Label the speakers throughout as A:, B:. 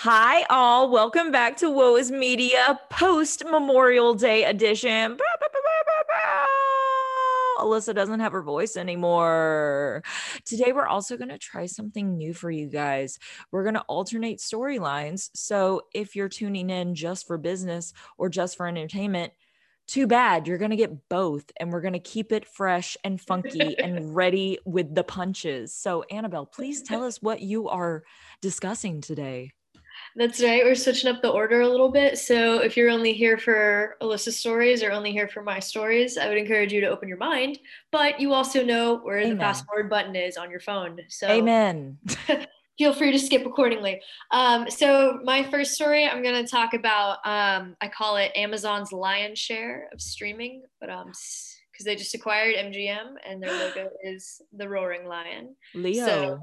A: Hi, all. Welcome back to Woe is Media post Memorial Day edition. Alyssa doesn't have her voice anymore. Today, we're also going to try something new for you guys. We're going to alternate storylines. So, if you're tuning in just for business or just for entertainment, too bad. You're going to get both, and we're going to keep it fresh and funky and ready with the punches. So, Annabelle, please tell us what you are discussing today.
B: That's right. We're switching up the order a little bit. So if you're only here for Alyssa's stories or only here for my stories, I would encourage you to open your mind. But you also know where Amen. the fast forward button is on your phone. So
A: Amen.
B: feel free to skip accordingly. Um, so my first story, I'm going to talk about. Um, I call it Amazon's lion's share of streaming, but um, because they just acquired MGM and their logo is the roaring lion.
A: Leo.
B: So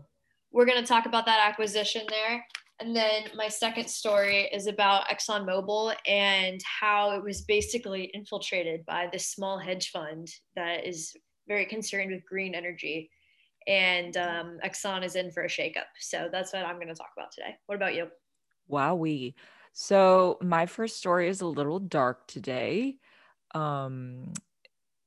B: we're going to talk about that acquisition there. And then my second story is about ExxonMobil and how it was basically infiltrated by this small hedge fund that is very concerned with green energy. And um, Exxon is in for a shakeup. So that's what I'm going to talk about today. What about you?
A: Wowie. So my first story is a little dark today. Um,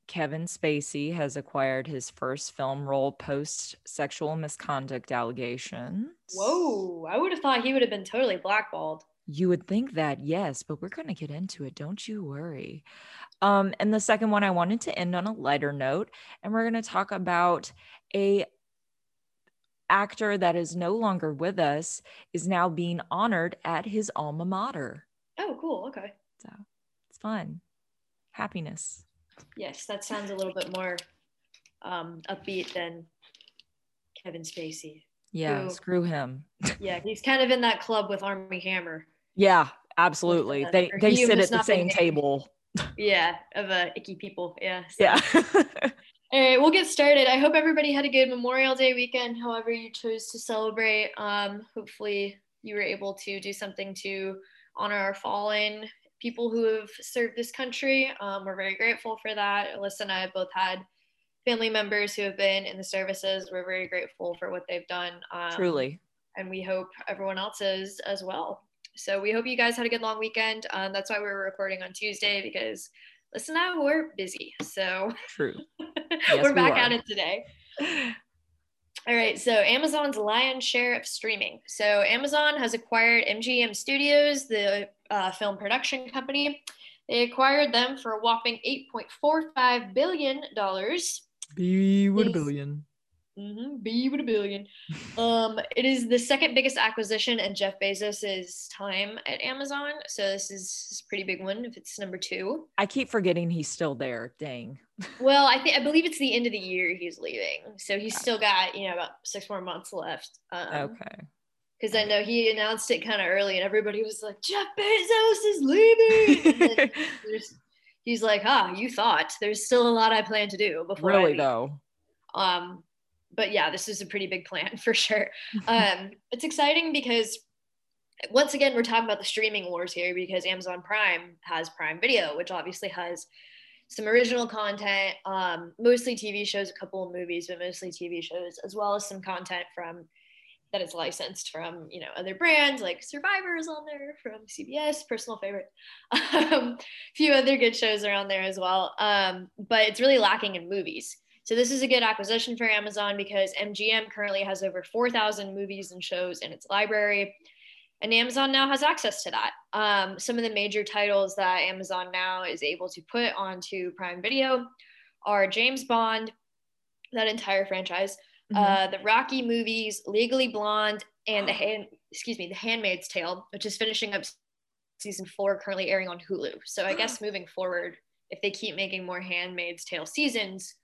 A: Kevin Spacey has acquired his first film role post sexual misconduct allegations.
B: Whoa, I would have thought he would have been totally blackballed.
A: You would think that, yes, but we're going to get into it. Don't you worry. Um, and the second one, I wanted to end on a lighter note, and we're going to talk about a actor that is no longer with us is now being honored at his alma mater.
B: Oh, cool. Okay.
A: So it's fun. Happiness.
B: Yes, that sounds a little bit more um, upbeat than Kevin Spacey.
A: Yeah, who, screw him.
B: yeah, he's kind of in that club with Armie Hammer.
A: Yeah, absolutely. Uh, they they sit at the same table.
B: Yeah, of uh, icky people. Yeah.
A: So. Yeah.
B: All right, we'll get started. I hope everybody had a good Memorial Day weekend, however you chose to celebrate. Um, hopefully, you were able to do something to honor our fallen people who have served this country. Um, we're very grateful for that. Alyssa and I have both had family members who have been in the services. We're very grateful for what they've done.
A: Um, Truly.
B: And we hope everyone else is as well. So we hope you guys had a good long weekend. Um, that's why we are recording on Tuesday because listen now we're busy. So
A: true.
B: Yes, we're back we at it today. All right, so Amazon's lion's share of streaming. So Amazon has acquired MGM Studios, the uh, film production company. They acquired them for a whopping $8.45 billion.
A: B with a billion.
B: Mm-hmm, B with a billion. um, it is the second biggest acquisition in Jeff Bezos's time at Amazon. So this is a pretty big one if it's number two.
A: I keep forgetting he's still there. Dang.
B: well, I think I believe it's the end of the year he's leaving. So he's still got, you know, about six more months left.
A: Um, okay
B: because I know he announced it kind of early, and everybody was like, "Jeff Bezos is leaving." he's like, "Ah, you thought there's still a lot I plan to do before."
A: Really though.
B: Um, but yeah, this is a pretty big plan for sure. Um, it's exciting because once again we're talking about the streaming wars here because Amazon Prime has Prime Video, which obviously has some original content, um, mostly TV shows, a couple of movies, but mostly TV shows, as well as some content from that is licensed from you know other brands like Survivor's on there from CBS, personal favorite. Um, a few other good shows are on there as well, um, but it's really lacking in movies. So this is a good acquisition for Amazon because MGM currently has over 4,000 movies and shows in its library, and Amazon now has access to that. Um, some of the major titles that Amazon now is able to put onto Prime Video are James Bond, that entire franchise mm-hmm. uh, the Rocky movies, Legally Blonde, and the hand excuse me, The Handmaid's Tale, which is finishing up season four, currently airing on Hulu. So I guess moving forward, if they keep making more Handmaid's Tale seasons,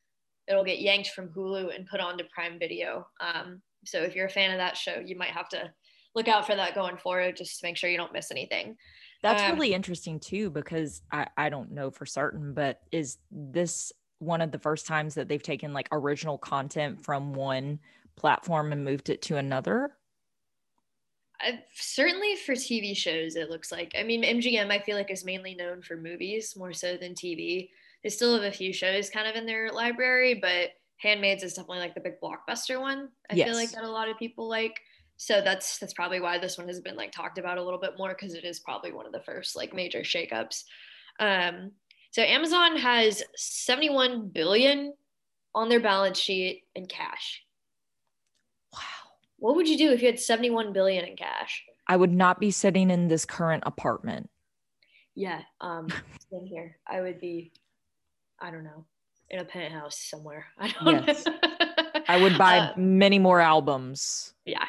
B: it'll get yanked from Hulu and put onto Prime Video. Um, so if you're a fan of that show, you might have to look out for that going forward, just to make sure you don't miss anything.
A: That's um, really interesting too, because I, I don't know for certain, but is this one of the first times that they've taken like original content from one platform and moved it to another?
B: Uh, certainly for TV shows, it looks like. I mean, MGM, I feel like, is mainly known for movies more so than TV. They still have a few shows kind of in their library, but Handmaids is definitely like the big blockbuster one. I yes. feel like that a lot of people like. So that's that's probably why this one has been like talked about a little bit more because it is probably one of the first like major shakeups. Um, so Amazon has 71 billion on their balance sheet in cash.
A: Wow.
B: What would you do if you had 71 billion in cash?
A: I would not be sitting in this current apartment.
B: Yeah, um, same here. I would be, I don't know, in a penthouse somewhere. I don't
A: Yes.
B: know.
A: I would buy
B: Uh,
A: many more albums.
B: yeah.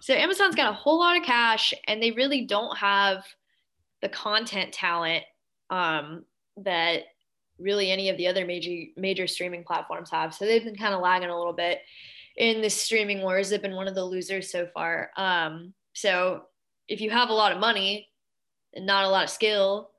B: So Amazon's got a whole lot of cash and they really don't have the content talent um, that really any of the other major major streaming platforms have. So they've been kind of lagging a little bit in the streaming wars. They've been one of the losers so far. Um, so if you have a lot of money and not a lot of skill,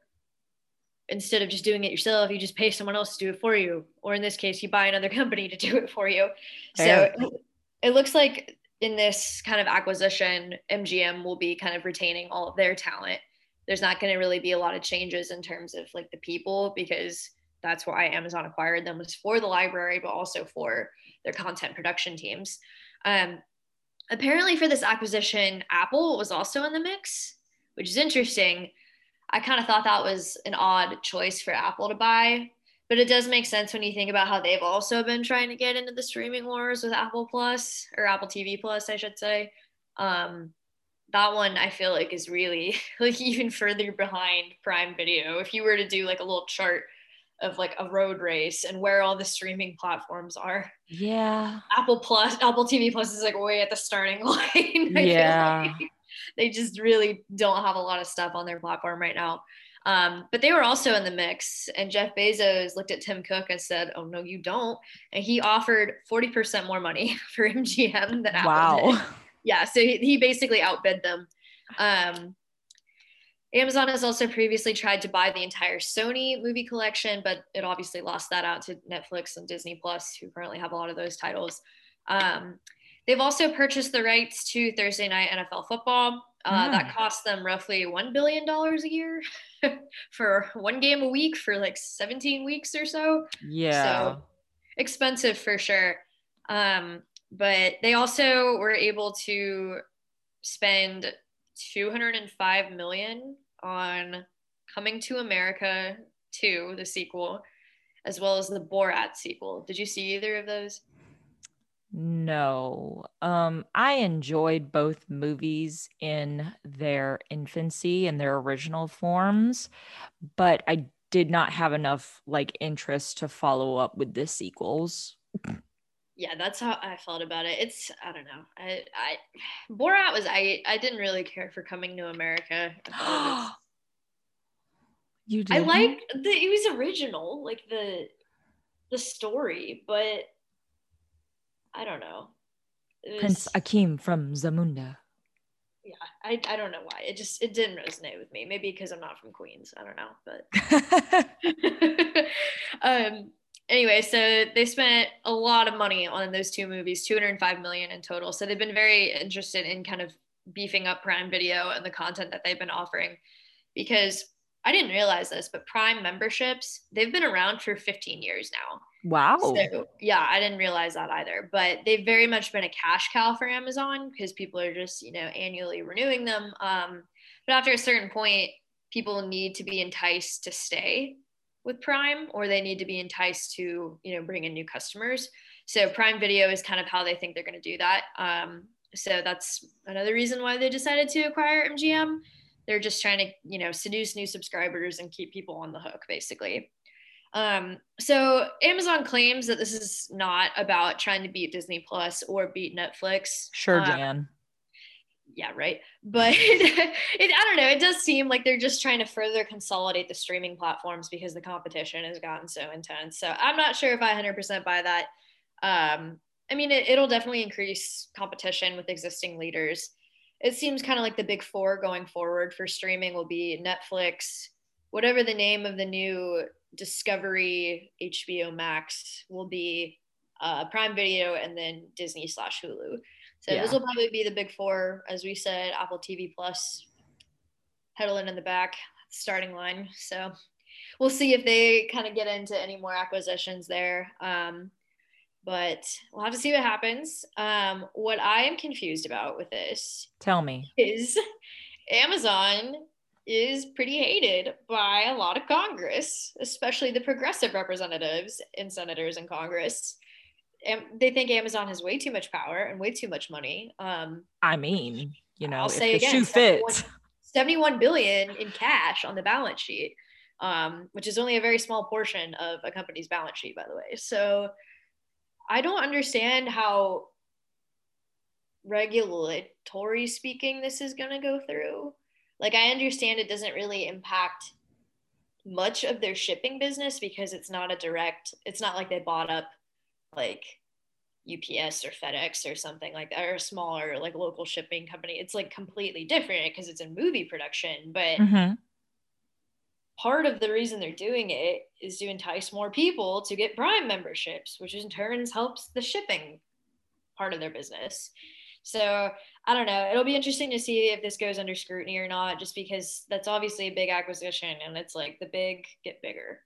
B: instead of just doing it yourself, you just pay someone else to do it for you. Or in this case, you buy another company to do it for you.
A: Fair.
B: So it looks like in this kind of acquisition, MGM will be kind of retaining all of their talent. There's not going to really be a lot of changes in terms of like the people because that's why Amazon acquired them was for the library, but also for their content production teams. Um, apparently, for this acquisition, Apple was also in the mix, which is interesting. I kind of thought that was an odd choice for Apple to buy, but it does make sense when you think about how they've also been trying to get into the streaming wars with Apple Plus or Apple TV Plus, I should say. Um, that one I feel like is really like even further behind Prime Video. If you were to do like a little chart of like a road race and where all the streaming platforms are,
A: Yeah.
B: Apple Plus, Apple TV Plus is like way at the starting line. I feel
A: Yeah.
B: like. They just really don't have a lot of stuff on their platform right now. Um, but they were also in the mix, and Jeff Bezos looked at Tim Cook and said, "Oh no, you don't." And he offered forty percent more money for MGM than Apple. did
A: Wow.
B: yeah so he, he basically outbid them um, amazon has also previously tried to buy the entire sony movie collection but it obviously lost that out to netflix and disney plus who currently have a lot of those titles um, they've also purchased the rights to thursday night nfl football uh,
A: Mm.
B: that cost them roughly $1 billion a year for one game a week for like 17 weeks or so
A: Yeah.
B: So expensive for sure. Um, but they also were able to spend 205 million on Coming to America 2, the sequel, as well as the Borat sequel. Did you see either of those?
A: No. Um, I enjoyed both movies in their infancy and their original forms, but I did not have enough like interest to follow up with the sequels.
B: Yeah, that's how I felt about it. It's I don't know. I I Borat was I I didn't really care for Coming to America. I thought it was
A: you did.
B: I like the it was original, like the the story, but I don't know. It
A: Prince
B: was-
A: Akeem from Zamunda.
B: yeah, I, I don't know why. It just it didn't resonate with me. Maybe because I'm not from Queens. I don't know, but um anyway, so they spent a lot of money on those two movies, 205 million in total. So they've been very interested in kind of beefing up Prime Video and the content that they've been offering because I didn't realize this, but Prime memberships, they've been around for 15 years now.
A: Wow.
B: So yeah, I didn't realize that either. But they've very much been a cash cow for Amazon because people are just, you know, annually renewing them. Um, but after a certain point, people need to be enticed to stay with Prime or they need to be enticed to, you know, bring in new customers. So Prime Video is kind of how they think they're going to do that. Um, so that's another reason why they decided to acquire MGM. They're just trying to, you know, seduce new subscribers and keep people on the hook, basically. Um, so Amazon claims that this is not about trying to beat Disney Plus or beat Netflix.
A: Sure,
B: Um,
A: Jan.
B: yeah, right. But it, I don't know. It does seem like they're just trying to further consolidate the streaming platforms because the competition has gotten so intense. So I'm not sure if I 100% buy that. Um, I mean, it, it'll definitely increase competition with existing leaders. It seems kind of like the big four going forward for streaming will be Netflix, whatever the name of the new Discovery HBO Max will be, uh, Prime Video, and then Disney slash Hulu. So
A: Yeah.
B: those will probably be the big four, as we said, Apple TV Plus, pedaling in the back, starting line. So we'll see if they kind of get into any more acquisitions there. Um, but we'll have to see what happens. Um, what I am confused about with this
A: Tell me.
B: is Amazon is pretty hated by a lot of Congress, especially the progressive representatives and senators in Congress. And they think Amazon has way too much power and way too much money. Um,
A: I mean, you know,
B: I'll
A: if
B: say
A: the
B: again,
A: shoe
B: 71
A: fits.
B: 71 billion in cash on the balance sheet, um, which is only a very small portion of a company's balance sheet, by the way. So I don't understand how regulatory speaking this is going to go through. Like, I understand it doesn't really impact much of their shipping business because it's not a direct, it's not like they bought up like UPS or FedEx or something like that, or a smaller like local shipping company. It's like completely different because it's a movie production. But
A: Mhm.
B: part of the reason they're doing it is to entice more people to get Prime memberships, which in turns helps the shipping part of their business. So I don't know. It'll be interesting to see if this goes under scrutiny or not, just because that's obviously a big acquisition and it's like the big get bigger.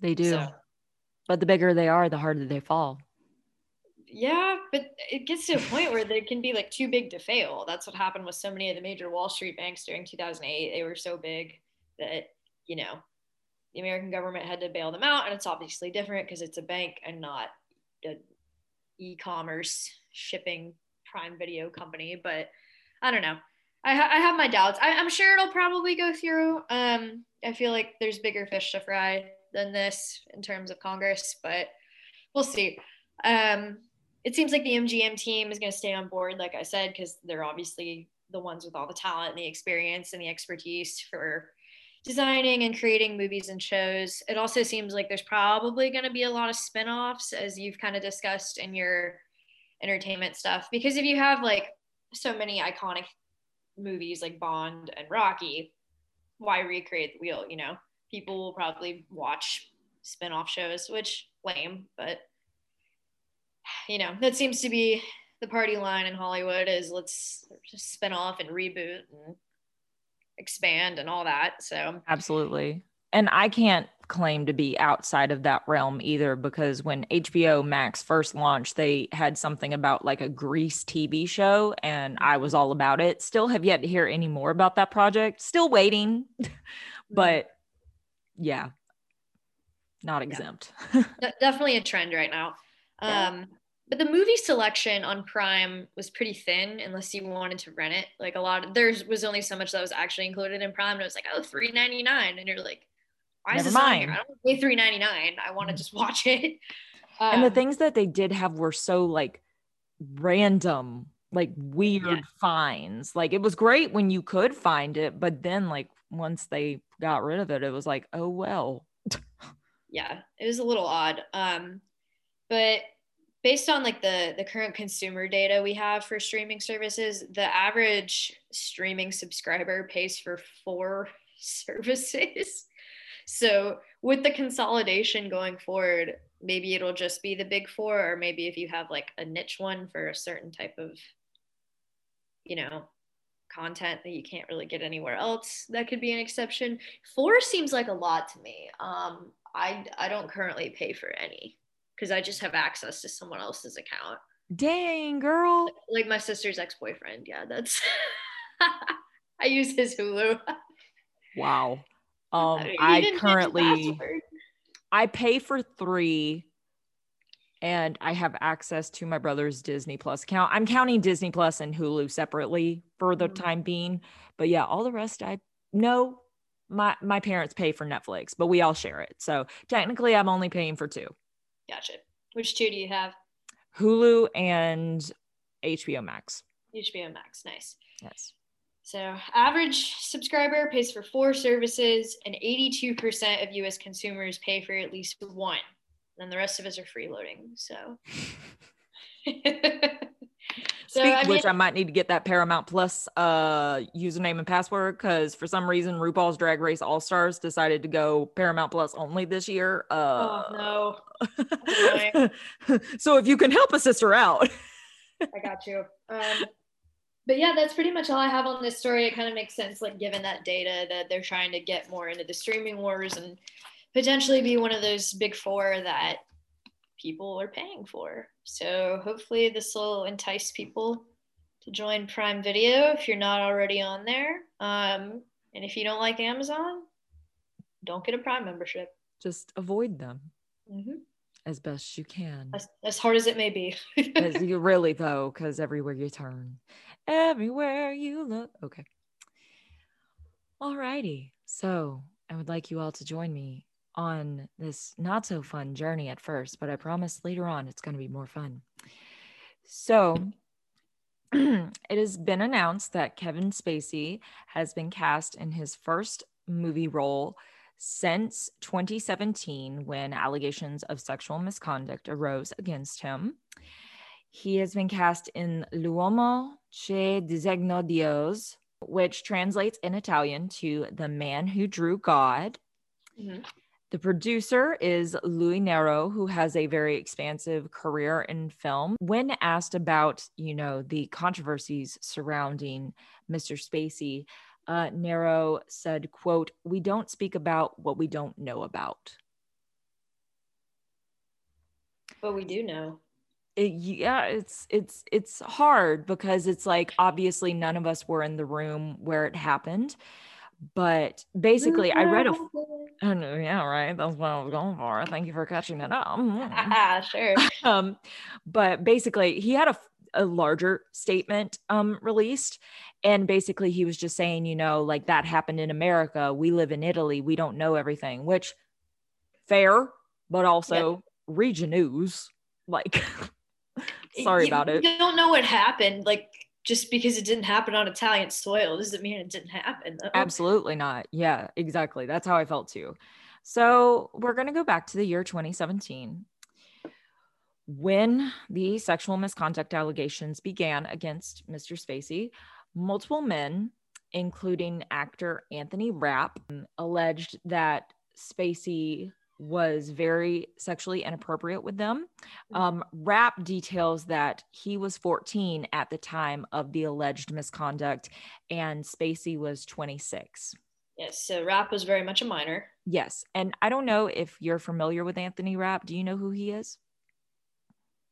A: They do.
B: So-
A: But the bigger they are, the harder they fall.
B: Yeah, but it gets to a point where they can be like too big to fail. That's what happened with so many of the major Wall Street banks during 2008. They were so big that, you know, the American government had to bail them out. And it's obviously different because it's a bank and not an e commerce shipping prime video company. But I don't know. I, ha- I have my doubts. I- I'm sure it'll probably go through. Um, I feel like there's bigger fish to fry than this in terms of Congress, but we'll see. Um, it seems like the MGM team is going to stay on board, like I said, because they're obviously the ones with all the talent and the experience and the expertise for designing and creating movies and shows. It also seems like there's probably going to be a lot of spin-offs as you've kind of discussed in your entertainment stuff because if you have like so many iconic movies like Bond and Rocky, why recreate the wheel, you know? People will probably watch spin-off shows, which lame, but you know, that seems to be the party line in Hollywood is let's just spin off and reboot and expand and all that. So
A: Absolutely. And I can't claim to be outside of that realm either because when HBO Max first launched, they had something about like a Grease TV show, and I was all about it. Still have yet to hear any more about that project. Still waiting. but yeah, not exempt.
B: de- definitely a trend right now.
A: Yeah.
B: Um, but the movie selection on Prime was pretty thin unless you wanted to rent it. Like a lot of there was only so much that was actually included in Prime. And it was like, oh, three ninety nine, and you're like, why is
A: Never
B: this on here?
A: mind.
B: I don't wanna pay three ninety nine. I want to just watch it.
A: and the
B: Um,
A: things that they did have were so like random like weird
B: Yeah.
A: finds like it was great when you could find it but then like once they got rid of it it was like oh well
B: yeah it was a little odd um but based on like the the current consumer data we have for streaming services the average streaming subscriber pays for four services so with the consolidation going forward maybe it'll just be the big four or maybe if you have like a niche one for a certain type of you know content that you can't really get anywhere else that could be an exception. Four seems like a lot to me. Um i i don't currently pay for any because i just have access to someone else's account.
A: Dang girl.
B: Like my sister's ex-boyfriend. Yeah that's i use his hulu.
A: Wow um i
B: didn't change his
A: currently i pay for three and i have access to my brother's disney plus account. I'm counting disney plus and hulu separately for the
B: Mhm.
A: time being but yeah all the rest i no my my parents pay for netflix but we all share it. So technically i'm only paying for two.
B: Gotcha. Which two do you have?
A: Hulu and hbo max.
B: Hbo max. Nice.
A: Yes
B: So, average subscriber pays for four services, and 82% of US consumers pay for at least one. And the rest of us are freeloading. So, so
A: Speaking
B: I mean,
A: which, I might need to get that Paramount Plus uh, username and password because for some reason RuPaul's Drag Race All Stars decided to go Paramount Plus only this year.
B: oh
A: Uh,
B: no,
A: so if you can help a sister out,
B: I got you. Um, but yeah, that's pretty much all I have on this story. It kind of makes sense, like given that data that they're trying to get more into the streaming wars and potentially be one of those big four that people are paying for. So hopefully this will entice people to join Prime Video if you're not already on there. Um, and if you don't like Amazon, don't get a Prime membership.
A: Just avoid them
B: Mm-hmm.
A: as best you can.
B: As, as hard as it may be.
A: As you really though, because everywhere you turn, everywhere you look. Okay. Alrighty. So I would like you all to join me on this not so fun journey at first, but I promise later on it's going to be more fun. So it has been announced that Kevin Spacey has been cast in his first movie role since 2017 when allegations of sexual misconduct arose against him. He has been cast in L'uomo che disegno Dios, which translates in Italian to the man who drew God.
B: Mhm.
A: The producer is Louis Nero, who has a very expansive career in film. When asked about, you know, the controversies surrounding Mr. Spacey, uh, Nero said, "quote We don't speak about what we don't know about."
B: But we do know.
A: It, yeah, it's it's it's hard because it's like obviously none of us were in the room where it happened, but basically, I read a I know, yeah, right. That's what I was going for. Thank you for catching it up.
B: sure.
A: um, but basically, he had a, a larger statement um, released, and basically, he was just saying, you know, like that happened in America. We live in Italy. We don't know everything, which fair, but also region news. Like, sorry
B: You-
A: about it.
B: You don't know what happened. Like just because it didn't happen on Italian soil doesn't mean it didn't happen. Though.
A: Absolutely not. Yeah, exactly. That's how I felt too. So we're going to go back to the year 2017 when the sexual misconduct allegations began against Mr. Spacey. Multiple men, including actor Anthony Rapp, alleged that Spacey was very sexually inappropriate with them. Um, Rapp details that he was 14 at the time of the alleged misconduct and Spacey was 26.
B: Yes. So Rapp was very much a minor.
A: Yes. And I don't know if you're familiar with Anthony Rapp. Do you know who he is?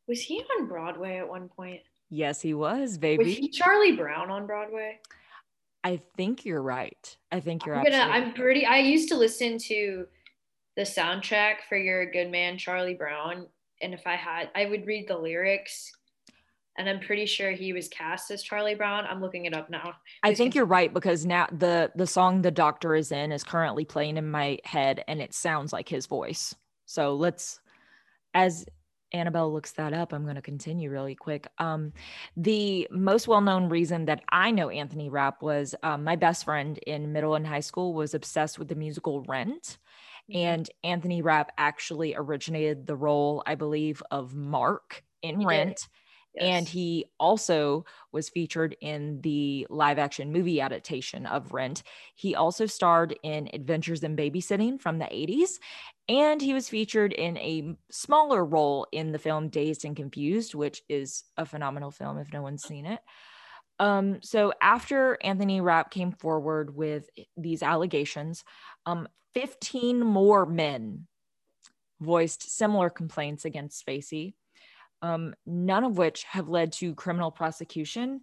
B: Was he on Broadway at one point?
A: Yes, he was, baby.
B: Was he Charlie Brown on Broadway?
A: I think you're right. I think you're
B: I'm gonna. I'm pretty. I used to listen to the soundtrack for "You're a Good Man," Charlie Brown, and if I had, I would read the lyrics, and I'm pretty sure he was cast as Charlie Brown. I'm looking it up now.
A: I think you're right because now the the song the doctor is in is currently playing in my head and it sounds like his voice. So let's as Annabelle looks that up, I'm going to continue really quick. Um, the most well-known reason that I know Anthony Rapp was um, my best friend in middle and high school was obsessed with the musical Rent,
B: Mm-hmm.
A: and Anthony Rapp actually originated the role, I believe, of Mark in
B: He.
A: Rent and he also was featured in the live action movie adaptation of Rent. He also starred in Adventures in Babysitting from the 80s, and he was featured in a smaller role in the film Dazed and Confused, which is a phenomenal film if no one's seen it. Um, so after Anthony Rapp came forward with these allegations, um, 15 more men voiced similar complaints against Spacey um, none of which have led to criminal prosecution.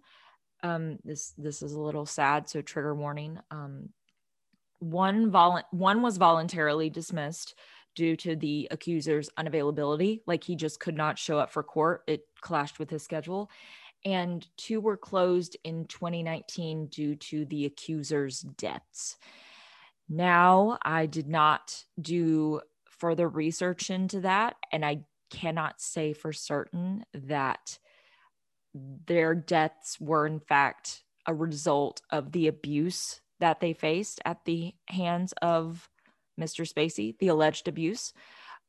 A: Um, this this is a little sad, so trigger warning. Um, one vol- one was voluntarily dismissed due to the accuser's unavailability, like he just could not show up for court. It clashed with his schedule, and two were closed in 2019 due to the accuser's deaths. Now, I did not do further research into that, and I cannot say for certain that their deaths were in fact a result of the abuse that they faced at the hands of Mr. Spacey, the alleged abuse.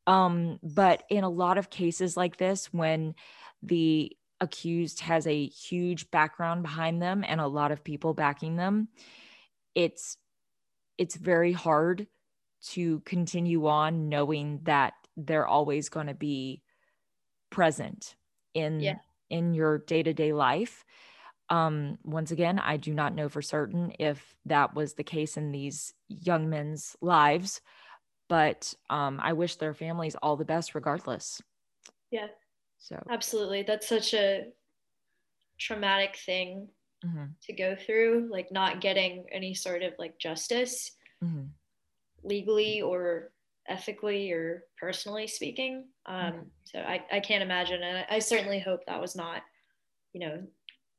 A: Um, but in a lot of cases like this, when the accused has a huge background behind them and a lot of people backing them, it's it's very hard to continue on knowing that they're always going to be present in
B: Yeah.
A: in your day-to-day life um once again i do not know for certain if that was the case in these young men's lives but um i wish their families all the best regardless
B: Yeah.
A: So
B: absolutely. That's such a traumatic thing
A: mm-hmm.
B: to go through, like not getting any sort of like justice
A: Mm-hmm.
B: legally or ethically or personally speaking. Um,
A: Mm-hmm.
B: So I, I can't imagine. And I, I certainly hope that was not, you know,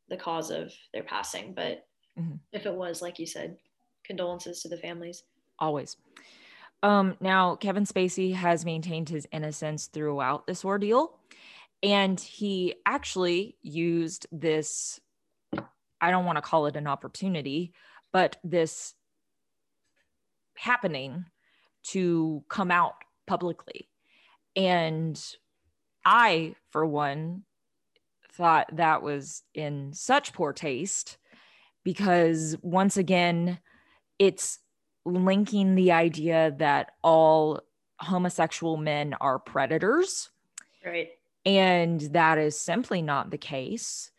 B: the cause of their passing. But
A: Mhm.
B: if it was, like you said, condolences to the families.
A: always. Um, now, Kevin Spacey has maintained his innocence throughout this ordeal, and he actually used this. I don't want to call it an opportunity, but this happening to come out publicly. And I, for one, thought that was in such poor taste because once again, it's linking the idea that all homosexual men are predators.
B: Right.
A: And that is simply not the case.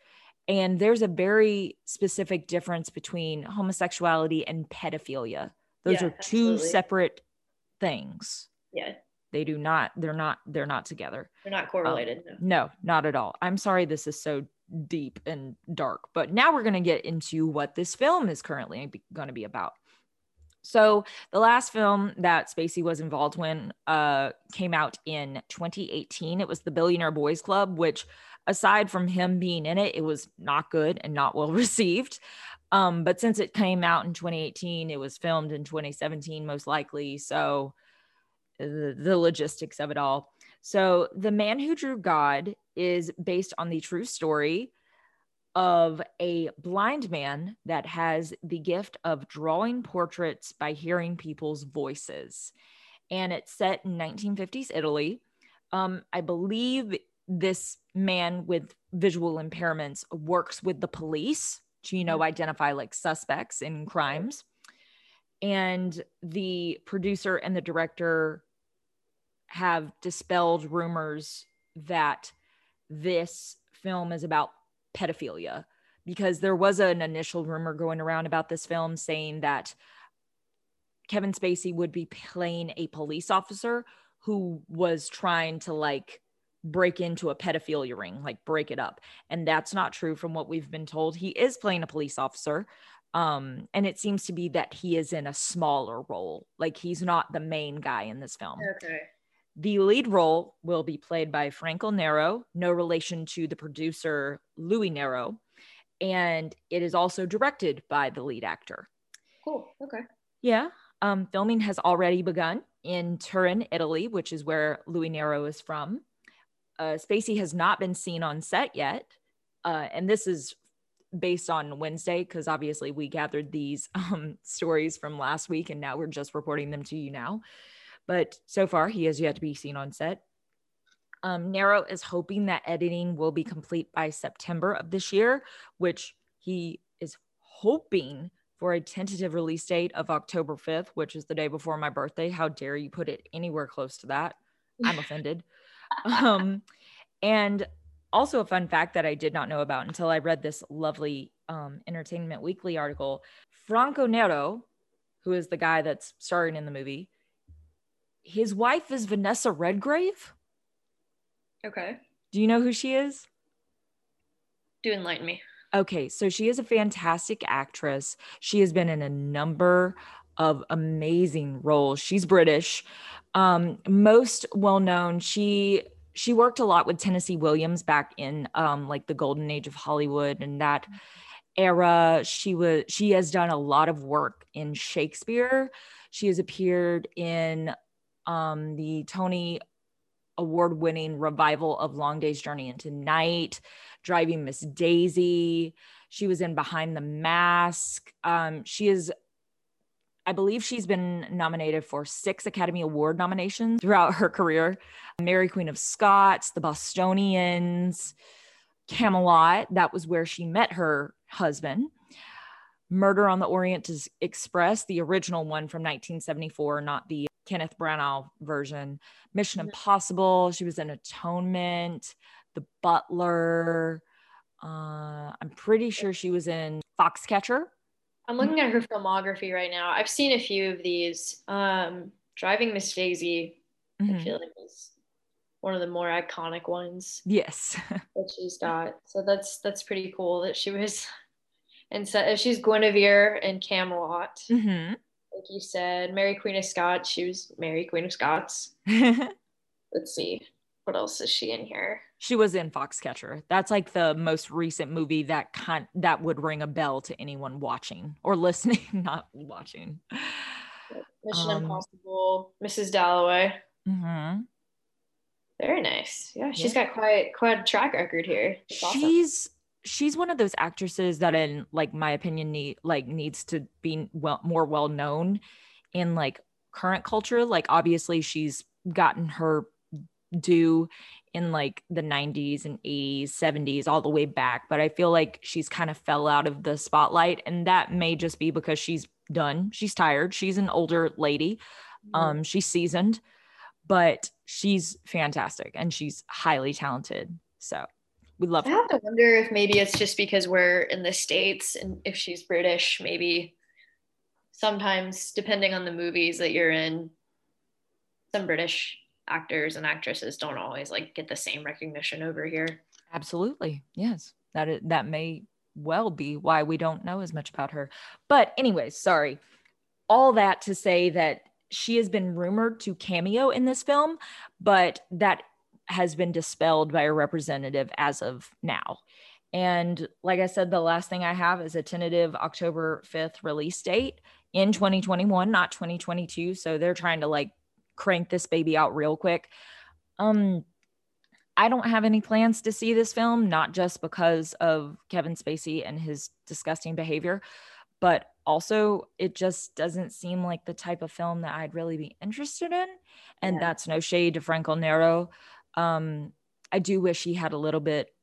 A: And there's a very specific difference between homosexuality and pedophilia. Those
B: Yeah,
A: are two
B: absolutely.
A: separate things.
B: Yeah.
A: They do not, they're not, they're not together.
B: They're not um, correlated. no.
A: No, not at all. I'm sorry this is so deep and dark, but now we're going to get into what this film is currently going to be about. So, the last film that Spacey was involved in uh, came out in 2018. It was The Billionaire Boys Club, which, aside from him being in it, it was not good and not well received. Um, but since it came out in 2018, it was filmed in 2017, most likely. So, the, the logistics of it all. So, The Man Who Drew God is based on the true story of a blind man that has the gift of drawing portraits by hearing people's voices. And it's set in 1950s Italy. Um, I believe this man with visual impairments works with the police to, you know, identify like suspects in crimes. And the producer and the director have dispelled rumors that this film is about pedophilia because there was an initial rumor going around about this film saying that Kevin Spacey would be playing a police officer who was trying to like break into a pedophilia ring, like break it up. And that's not true from what we've been told. He is playing a police officer. Um, and it seems to be that he is in a smaller role. Like he's not the main guy in this film.
B: Okay.
A: The lead role will be played by Franco Nero, no relation to the producer Louis Nero, and it is also directed by the lead actor.
B: Cool. Okay.
A: Yeah, um, filming has already begun in Turin, Italy, which is where Louis Nero is from. Uh, Spacey has not been seen on set yet, uh, and this is based on Wednesday because obviously we gathered these um, stories from last week, and now we're just reporting them to you now but so far he has yet to be seen on set. Um, Nero is hoping that editing will be complete by September of this year, which he is hoping for a tentative release date of October 5th, which is the day before my birthday. How dare you put it anywhere close to that? I'm offended. um, and also, a fun fact that I did not know about until I read this lovely um, Entertainment Weekly article Franco Nero, who is the guy that's starring in the movie, his wife is Vanessa Redgrave.
B: Okay.
A: Do you know who she is?
B: Do enlighten me.
A: Okay, so she is a fantastic actress. She has been in a number of amazing roles. She's British. Um, most well known, she she worked a lot with Tennessee Williams back in um, like the golden age of Hollywood and that era. She was she has done a lot of work in Shakespeare. She has appeared in um, the Tony award winning revival of Long Day's Journey into Night, Driving Miss Daisy. She was in Behind the Mask. Um, she is, I believe she's been nominated for six Academy Award nominations throughout her career. Mary Queen of Scots, The Bostonians, Camelot. That was where she met her husband. Murder on the Orient Express, the original one from 1974, not the Kenneth Branagh version. Mission
B: Mhm.
A: Impossible. She was in Atonement, The Butler. Uh, I'm pretty sure she was in Foxcatcher.
B: I'm looking at her filmography right now. I've seen a few of these. Um, Driving Miss Daisy, I
A: Mhm.
B: feel like was one of the more iconic ones
A: Yes.
B: that she's got. So that's that's pretty cool that she was and so she's Guinevere in Camelot.
A: hmm
B: Like you said, Mary Queen of Scots. She was Mary Queen of Scots. Let's see. What else is she in here?
A: she was in Foxcatcher. That's like the most recent movie that kind that would ring a bell to anyone watching or listening, not watching.
B: Mission
A: Um,
B: Impossible, Mrs. Dalloway.
A: hmm
B: Very nice. Yeah, she's got quite quite a track record here. She's. awesome.
A: She's one of those actresses that in like my opinion need like needs to be well more well known in like current culture. Like obviously she's gotten her due in like the 90s and 80s 70s all the way back but i feel like she's kind of fell out of the spotlight and that may just be because she's done. She's tired. She's an older lady. Um she's seasoned but she's fantastic and she's highly talented so we love
B: I
A: her
B: have to wonder if maybe it's just because we're in the States and if she's British, maybe sometimes, depending on the movies that you're in, some British actors and actresses don't always like get the same recognition over here.
A: Absolutely. Yes. That is, that may well be why we don't know as much about her. But anyways, sorry. All that to say that she has been rumored to cameo in this film, but that has been dispelled by a representative as of now. And like I said, the last thing I have is a tentative October 5th release date in 2021, not 2022. So they're trying to like crank this baby out real quick. Um, I don't have any plans to see this film, not just because of Kevin Spacey and his disgusting behavior, but also it just doesn't seem like the type of film that I'd really be interested in. And
B: Yeah.
A: that's no shade to Franco Nero. Um, I do wish he had a little bit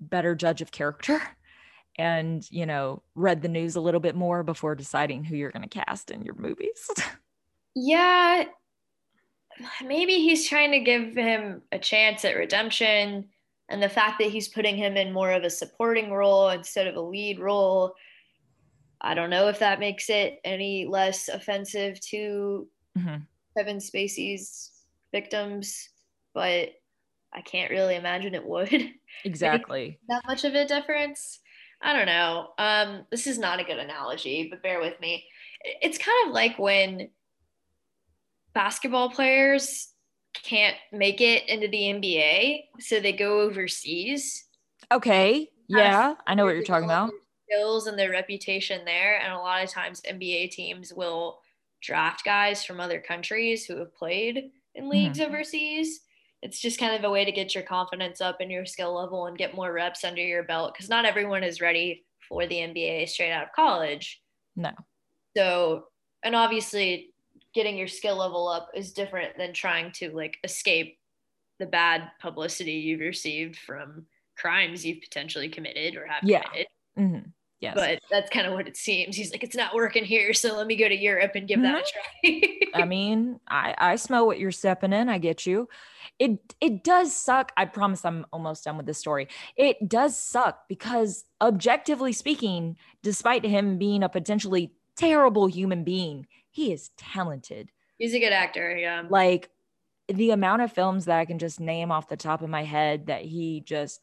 A: better judge of character and, you know, read the news a little bit more before deciding who you're going to cast in your movies.
B: Yeah, maybe he's trying to give him a chance at redemption. And the fact that he's putting him in more of a supporting role instead of a lead role, I don't know if that makes it any less offensive to
A: Mhm.
B: Kevin Spacey's victims, but I can't really imagine it would.
A: Exactly.
B: that much of a difference. I don't know. Um, this is not a good analogy, but bear with me. It's kind of like when basketball players can't make it into the NBA, so they go overseas.
A: Okay. Yeah, I know what you're talking about.
B: Skills and their reputation there, and a lot of times NBA teams will draft guys from other countries who have played in leagues overseas. It's just kind of a way to get your confidence up and your skill level and get more reps under your belt because not everyone is ready for the NBA straight out of college.
A: No.
B: So, and obviously, getting your skill level up is different than trying to like escape the bad publicity you've received from crimes you've potentially committed or have
A: Yeah.
B: committed.
A: Mhm. Yes.
B: But that's kind of what it seems. He's like, it's not working here, so let me go to Europe and give that a try.
A: I mean, I I smell what you're stepping in. I get you. It it does suck. I promise I'm almost done with this story. It does suck because objectively speaking, despite him being a potentially terrible human being, he is talented.
B: He's a good actor. Yeah.
A: Like the amount of films that I can just name off the top of my head that he just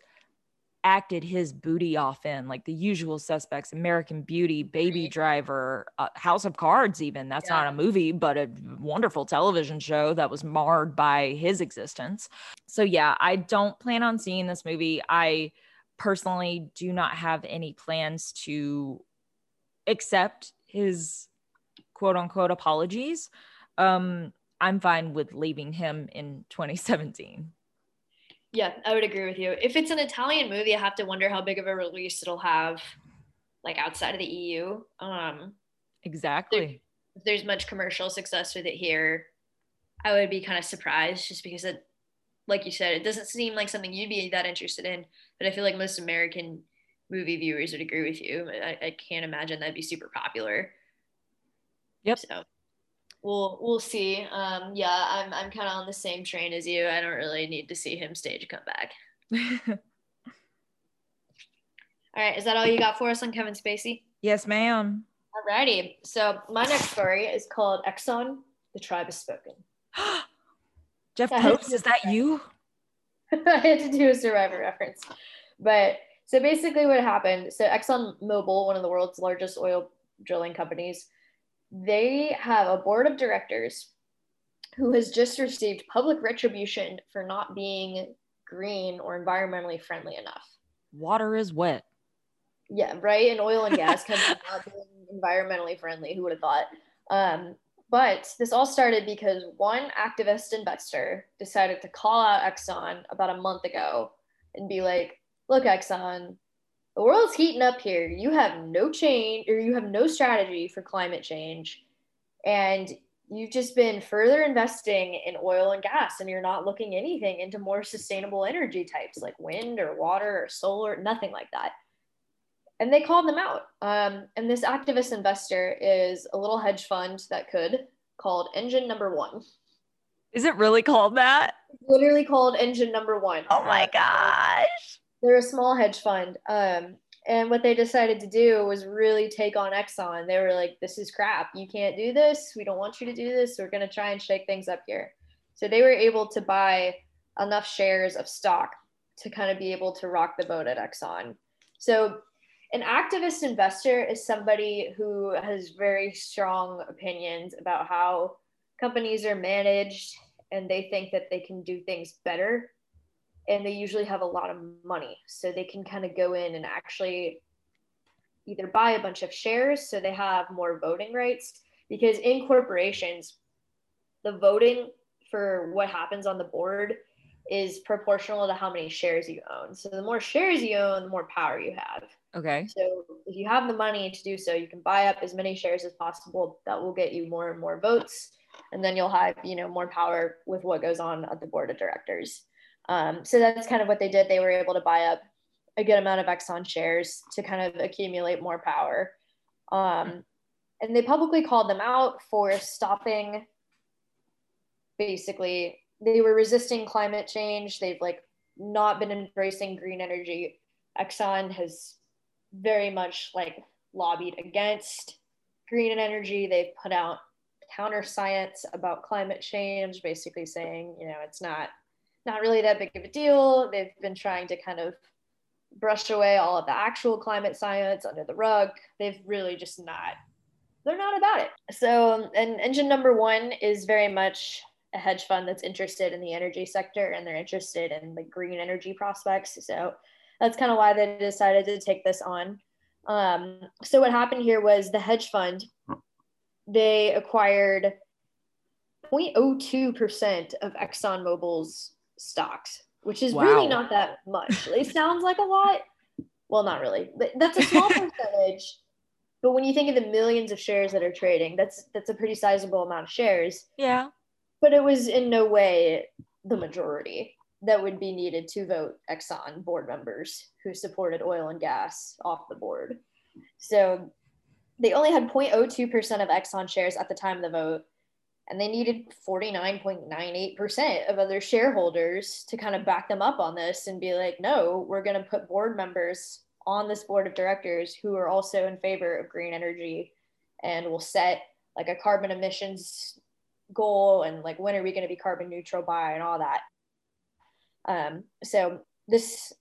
A: acted his booty off in, like the usual suspects, American Beauty, Baby. Driver, uh, House of Cards, even. That's not a movie, but a wonderful television show that was marred by his existence. So, yeah, I don't plan on seeing this movie. I personally do not have any plans to accept his quote unquote apologies. Um, I'm fine with leaving him in 2017.
B: Yeah, I would agree with you. If it's an Italian movie, I have to wonder how big of a release it'll have, like outside of the EU. Um,
A: Exactly.
B: if there's much commercial success with it here, I would be kind of surprised just because it, like you said, it doesn't seem like something you'd be that interested in. But I feel like most American movie viewers would agree with you. I, I can't imagine that'd be super popular.
A: Yep.
B: So we'll we'll see. Um, yeah, I'm I'm kind of on the same train as you. I don't really need to see him stage a comeback. All right, is that all you got for us on Kevin Spacey?
A: yes, ma'am.
B: Alrighty. So my next story is called Exxon, the tribe has spoken.
A: Jeff
B: is-
A: is that you?
B: I had to do a survivor reference. But so basically, what happened so, ExxonMobil, one of the world's largest oil drilling companies, they have a board of directors who has just received public retribution for not being green or environmentally friendly enough.
A: Water is wet.
B: Yeah, right. And oil and gas companies not being environmentally friendly. Who would have thought? Um, but this all started because one activist investor decided to call out Exxon about a month ago and be like, look, Exxon, the world's heating up here. You have no change or you have no strategy for climate change. And you've just been further investing in oil and gas and you're not looking anything into more sustainable energy types like wind or water or solar, nothing like that. And they called them out. Um, and this activist investor is a little hedge fund that could called Engine Number One.
A: Is it really called that?
B: literally called Engine Number One.
A: Oh my gosh.
B: They're a small hedge fund. Um, and what they decided to do was really take on Exxon. They were like, this is crap. You can't do this. We don't want you to do this. We're going to try and shake things up here. So they were able to buy enough shares of stock to kind of be able to rock the boat at Exxon. So an activist investor is somebody who has very strong opinions about how companies are managed and they think that they can do things better and they usually have a lot of money. So they can kind of go in and actually either buy a bunch of shares so they have more voting rights because in corporations the voting for what happens on the board is proportional to how many shares you own. So the more shares you own the more power you have.
A: Okay.
B: So if you have the money to do so you can buy up as many shares as possible that will get you more and more votes. And then you'll have you know more power with what goes on at the board of directors um, so that's kind of what they did. They were able to buy up a good amount of Exxon shares to kind of accumulate more power. Um, and they publicly called them out for stopping basically they were resisting climate change they've like not been embracing green energy exxon has very much like lobbied against green energy they've put out counter science about climate change basically saying you know it's not not really that big of a deal. They've been trying to kind of brush away all of the actual climate science under the rug. They've really just not, they're not about it. So, and engine number one is very much a hedge fund that's interested in the energy sector and they're interested in the green energy prospects. So that's kind of why they decided to take this on. Um, so what happened here was the hedge fund, they acquired 0.02% of ExxonMobil's stocks, which is wow. really not that much. it sounds like a lot. Well, not really, but that's a small percentage. But when you think of the millions of shares that are trading, that's that's a pretty sizable amount of shares.
A: Yeah.
B: But it was in no way the majority that would be needed to vote Exxon board members who supported oil and gas off the board. So they only had 0.02% of Exxon shares at the time of the vote and they needed 49.98% of other shareholders to kind of back them up on this and be like no we're going to put board members on this board of directors who are also in favor of green energy and will set like a carbon emissions goal and like when are we going to be carbon neutral by and all that. Um, so this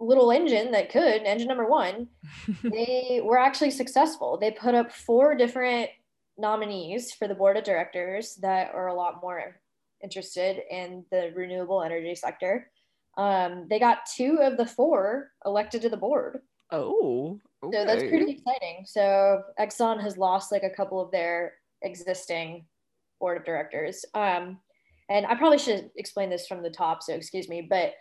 B: little engine that could engine number one they were actually successful. They put up four different nominees for the board of directors that are a lot more interested in the renewable energy sector. Um, they got two of the four elected to the board.
A: Oh,
B: okay. so that's pretty exciting. So Exxon has lost like a couple of their existing board of directors. Um, and I probably should explain this from the top, so excuse me. But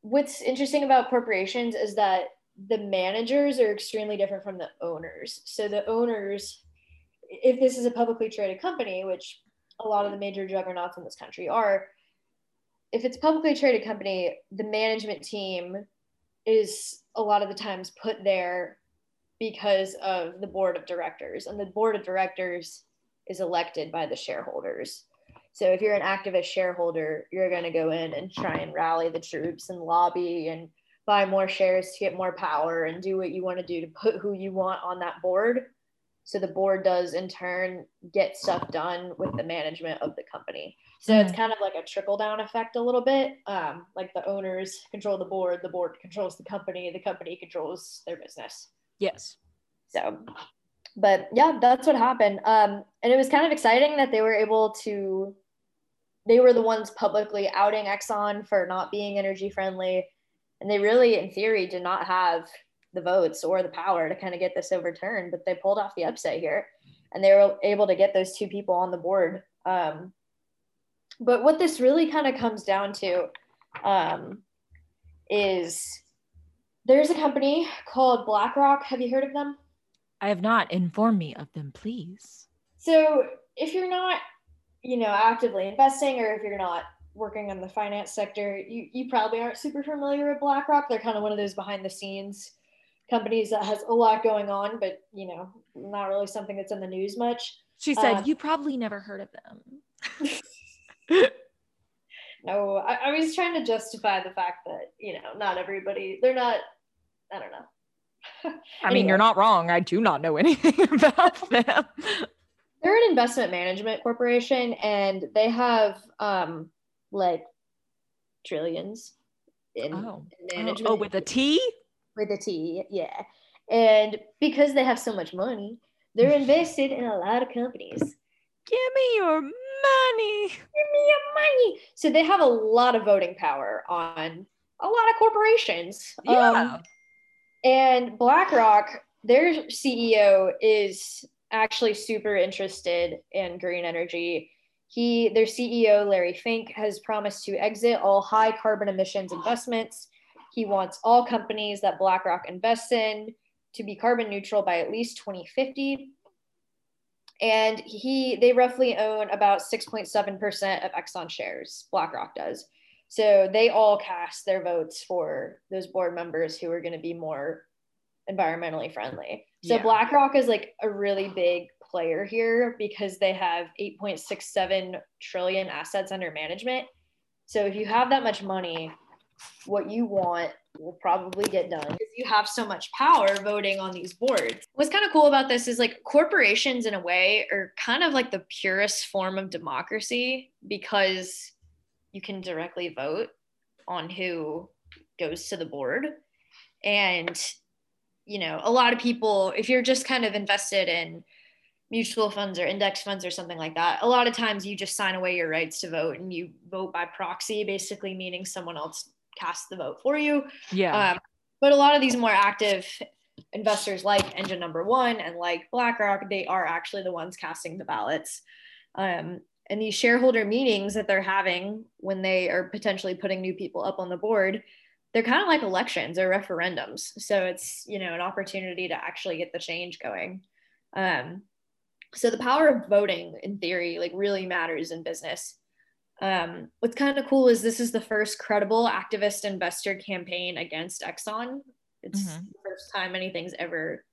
B: what's interesting about corporations is that the managers are extremely different from the owners. So the owners if this is a publicly traded company, which a lot of the major juggernauts in this country are, if it's publicly traded company, the management team is a lot of the times put there because of the board of directors, and the board of directors is elected by the shareholders. So if you're an activist shareholder, you're going to go in and try and rally the troops and lobby and buy more shares to get more power and do what you want to do to put who you want on that board So the board does in turn get stuff done with the management of the company. So it's kind of like a trickle down effect a little bit. Um, like the owners control the board, the board controls the company, the company controls their business.
A: Yes.
B: So, but yeah, that's what happened. Um, and it was kind of exciting that they were able to, they were the ones publicly outing Exxon for not being energy friendly. And they really, in theory, did not have the votes or the power to kind of get this overturned, but they pulled off the upset here and they were able to get those two people on the board. Um, but what this really kind of comes down to um, is there's a company called BlackRock. Have you heard of them?
A: I have not. Inform me of them, please.
B: So, if you're not, you know, actively investing or if you're not working in the finance sector, you, you probably aren't super familiar with BlackRock. They're kind of one of those behind the scenes companies that has a lot going on, but, you know, not really something that's in the news much.
A: She said, um, You probably never heard of them.
B: no, I, I, was trying to justify the fact that, you know, not everybody, they're not, I don't know.
A: I anyway. mean, you're not wrong. I do not know anything about them.
B: They're an investment management corporation and they have um like trillions in,
A: oh. in management. Oh, oh, with a T?
B: With a T, yeah. And because they have so much money, they're invested in a lot of companies.
A: Give me your money.
B: Give me your money. So they have a lot of voting power on a lot of corporations.
A: Yeah. Um,
B: and BlackRock, their CEO is actually super interested in green energy. He, their CEO, Larry Fink, has promised to exit all high carbon emissions investments. He wants all companies that BlackRock invests in to be carbon neutral by at least 2050 and he they roughly own about 6.7% of Exxon shares. BlackRock does. So they all cast their votes for those board members who are going to be more environmentally friendly. So yeah. BlackRock is like a really big player here because they have 8.67 trillion assets under management. So if you have that much money, what you want will probably get done because you have so much power voting on these boards. What's kind of cool about this is like corporations, in a way, are kind of like the purest form of democracy because you can directly vote on who goes to the board. And, you know, a lot of people, if you're just kind of invested in mutual funds or index funds or something like that, a lot of times you just sign away your rights to vote and you vote by proxy, basically meaning someone else cast the vote for you.
A: Yeah. Um,
B: but a lot of these more active investors like engine number one and like blackrock they are actually the ones casting the ballots um, and these shareholder meetings that they're having when they are potentially putting new people up on the board they're kind of like elections or referendums so it's you know an opportunity to actually get the change going um, so the power of voting in theory like really matters in business um, what's kind of cool is this is the first credible activist investor campaign against Exxon. It's mm-hmm. the first time anything's ever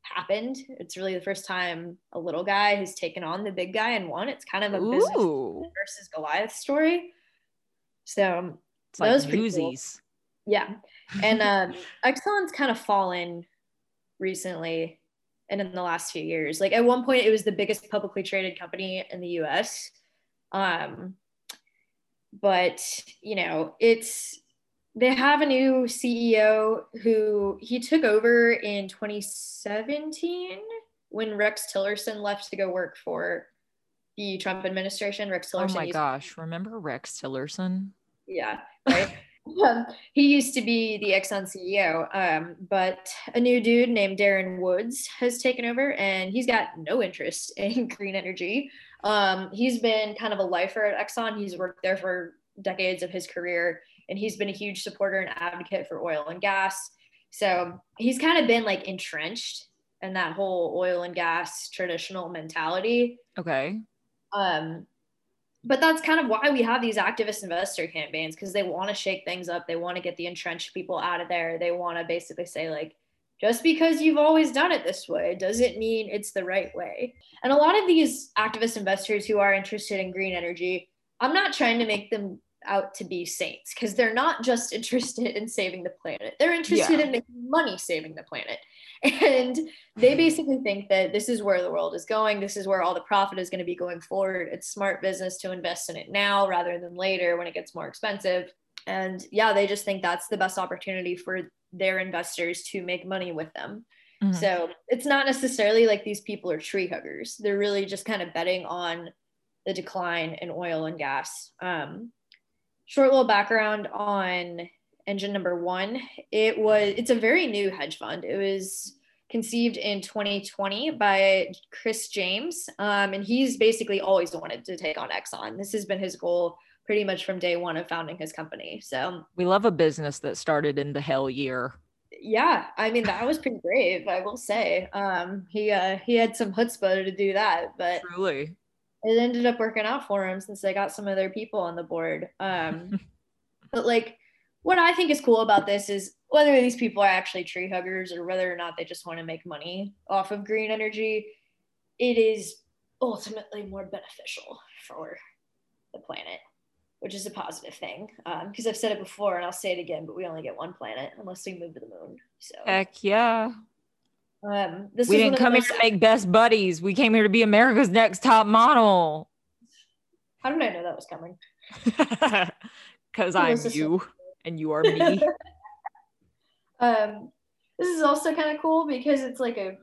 B: happened. It's really the first time a little guy has taken on the big guy and won. It's kind of a Ooh. business versus Goliath story. So
A: it's those like newsies. Cool.
B: Yeah. And uh, Exxon's kind of fallen recently and in the last few years. Like at one point, it was the biggest publicly traded company in the US. Um, but you know it's they have a new ceo who he took over in 2017 when rex tillerson left to go work for the trump administration. Rex tillerson
A: oh my gosh to- remember rex tillerson?
B: Yeah right. Um, he used to be the exxon ceo um, but a new dude named darren woods has taken over and he's got no interest in green energy um, he's been kind of a lifer at Exxon. He's worked there for decades of his career, and he's been a huge supporter and advocate for oil and gas. So he's kind of been like entrenched in that whole oil and gas traditional mentality.
A: Okay.
B: Um, but that's kind of why we have these activist investor campaigns because they want to shake things up. They want to get the entrenched people out of there. They want to basically say, like, just because you've always done it this way doesn't mean it's the right way. And a lot of these activist investors who are interested in green energy, I'm not trying to make them out to be saints because they're not just interested in saving the planet. They're interested yeah. in making money saving the planet. And they basically think that this is where the world is going. This is where all the profit is going to be going forward. It's smart business to invest in it now rather than later when it gets more expensive. And yeah they just think that's the best opportunity for their investors to make money with them. Mm-hmm. so it's not necessarily like these people are tree huggers. They're really just kind of betting on the decline in oil and gas. Um, short little background on engine number one. It was it's a very new hedge fund. It was conceived in 2020 by chris james um, and he's basically always wanted to take on exxon. This has been his goal pretty much from day one of founding his company. So
A: we love a business that started in the hell year.
B: Yeah i mean that was pretty brave i will say. Um, he uh, he had some chutzpah to do that but
A: truly.
B: it ended up working out for him since they got some other people on the board. Um, but like, what I think is cool about this is whether these people are actually tree huggers or whether or not they just want to make money off of green energy, it is ultimately more beneficial for the planet, which is a positive thing. Because um, I've said it before and I'll say it again, but we only get one planet unless we move to the moon. So
A: heck yeah. Um, we didn't come here to make best buddies. We came here to be America's next top model.
B: How did I know that was coming?
A: Because I'm you and you are me.
B: um, this is also kind of cool because it's like a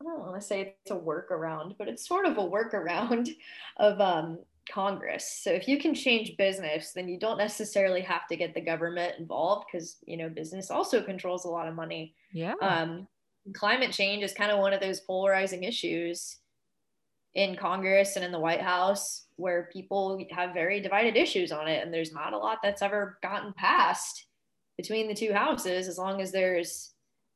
B: I don't want to say it's a workaround, but it's sort of a workaround of um, Congress. So if you can change business, then you don't necessarily have to get the government involved because you know business also controls a lot of money.
A: Yeah.
B: Um, climate change is kind of one of those polarizing issues in Congress and in the White House where people have very divided issues on it. And there's not a lot that's ever gotten passed between the two houses as long as there's,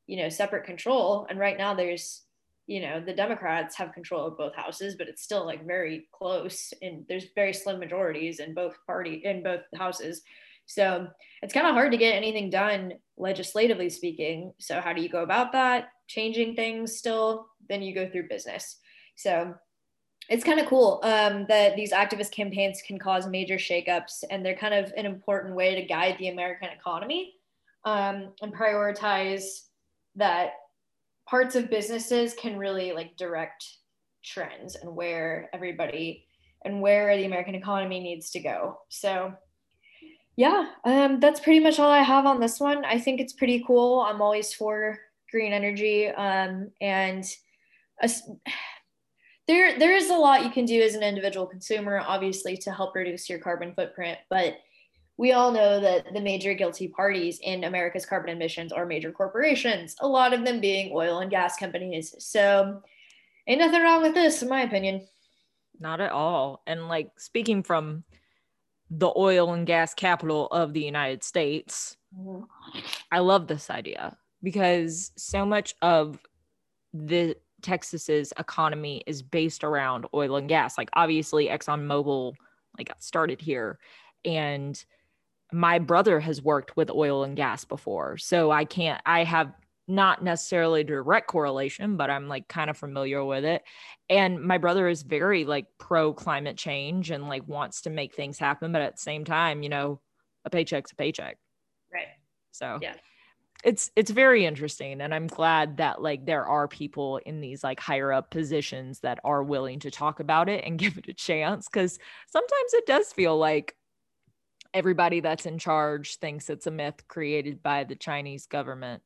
B: you know, separate control. And right now there's, you know, the Democrats have control of both houses, but it's still like very close and there's very slim majorities in both party in both houses. So it's kind of hard to get anything done legislatively speaking. So how do you go about that? Changing things still, then you go through business. So it's kind of cool um, that these activist campaigns can cause major shakeups and they're kind of an important way to guide the American economy um, and prioritize that parts of businesses can really like direct trends and where everybody and where the American economy needs to go. So yeah, um, that's pretty much all I have on this one. I think it's pretty cool. I'm always for green energy, um, and a, there there is a lot you can do as an individual consumer, obviously, to help reduce your carbon footprint. But we all know that the major guilty parties in America's carbon emissions are major corporations, a lot of them being oil and gas companies. So, ain't nothing wrong with this, in my opinion.
A: Not at all. And like speaking from the oil and gas capital of the United States. Mm-hmm. I love this idea because so much of the Texas's economy is based around oil and gas. Like obviously ExxonMobil like got started here and my brother has worked with oil and gas before. So I can't I have not necessarily direct correlation, but I'm like kind of familiar with it. And my brother is very like pro climate change and like wants to make things happen, but at the same time, you know, a paycheck's a paycheck.
B: Right.
A: So yeah. It's it's very interesting and I'm glad that like there are people in these like higher up positions that are willing to talk about it and give it a chance cuz sometimes it does feel like everybody that's in charge thinks it's a myth created by the Chinese government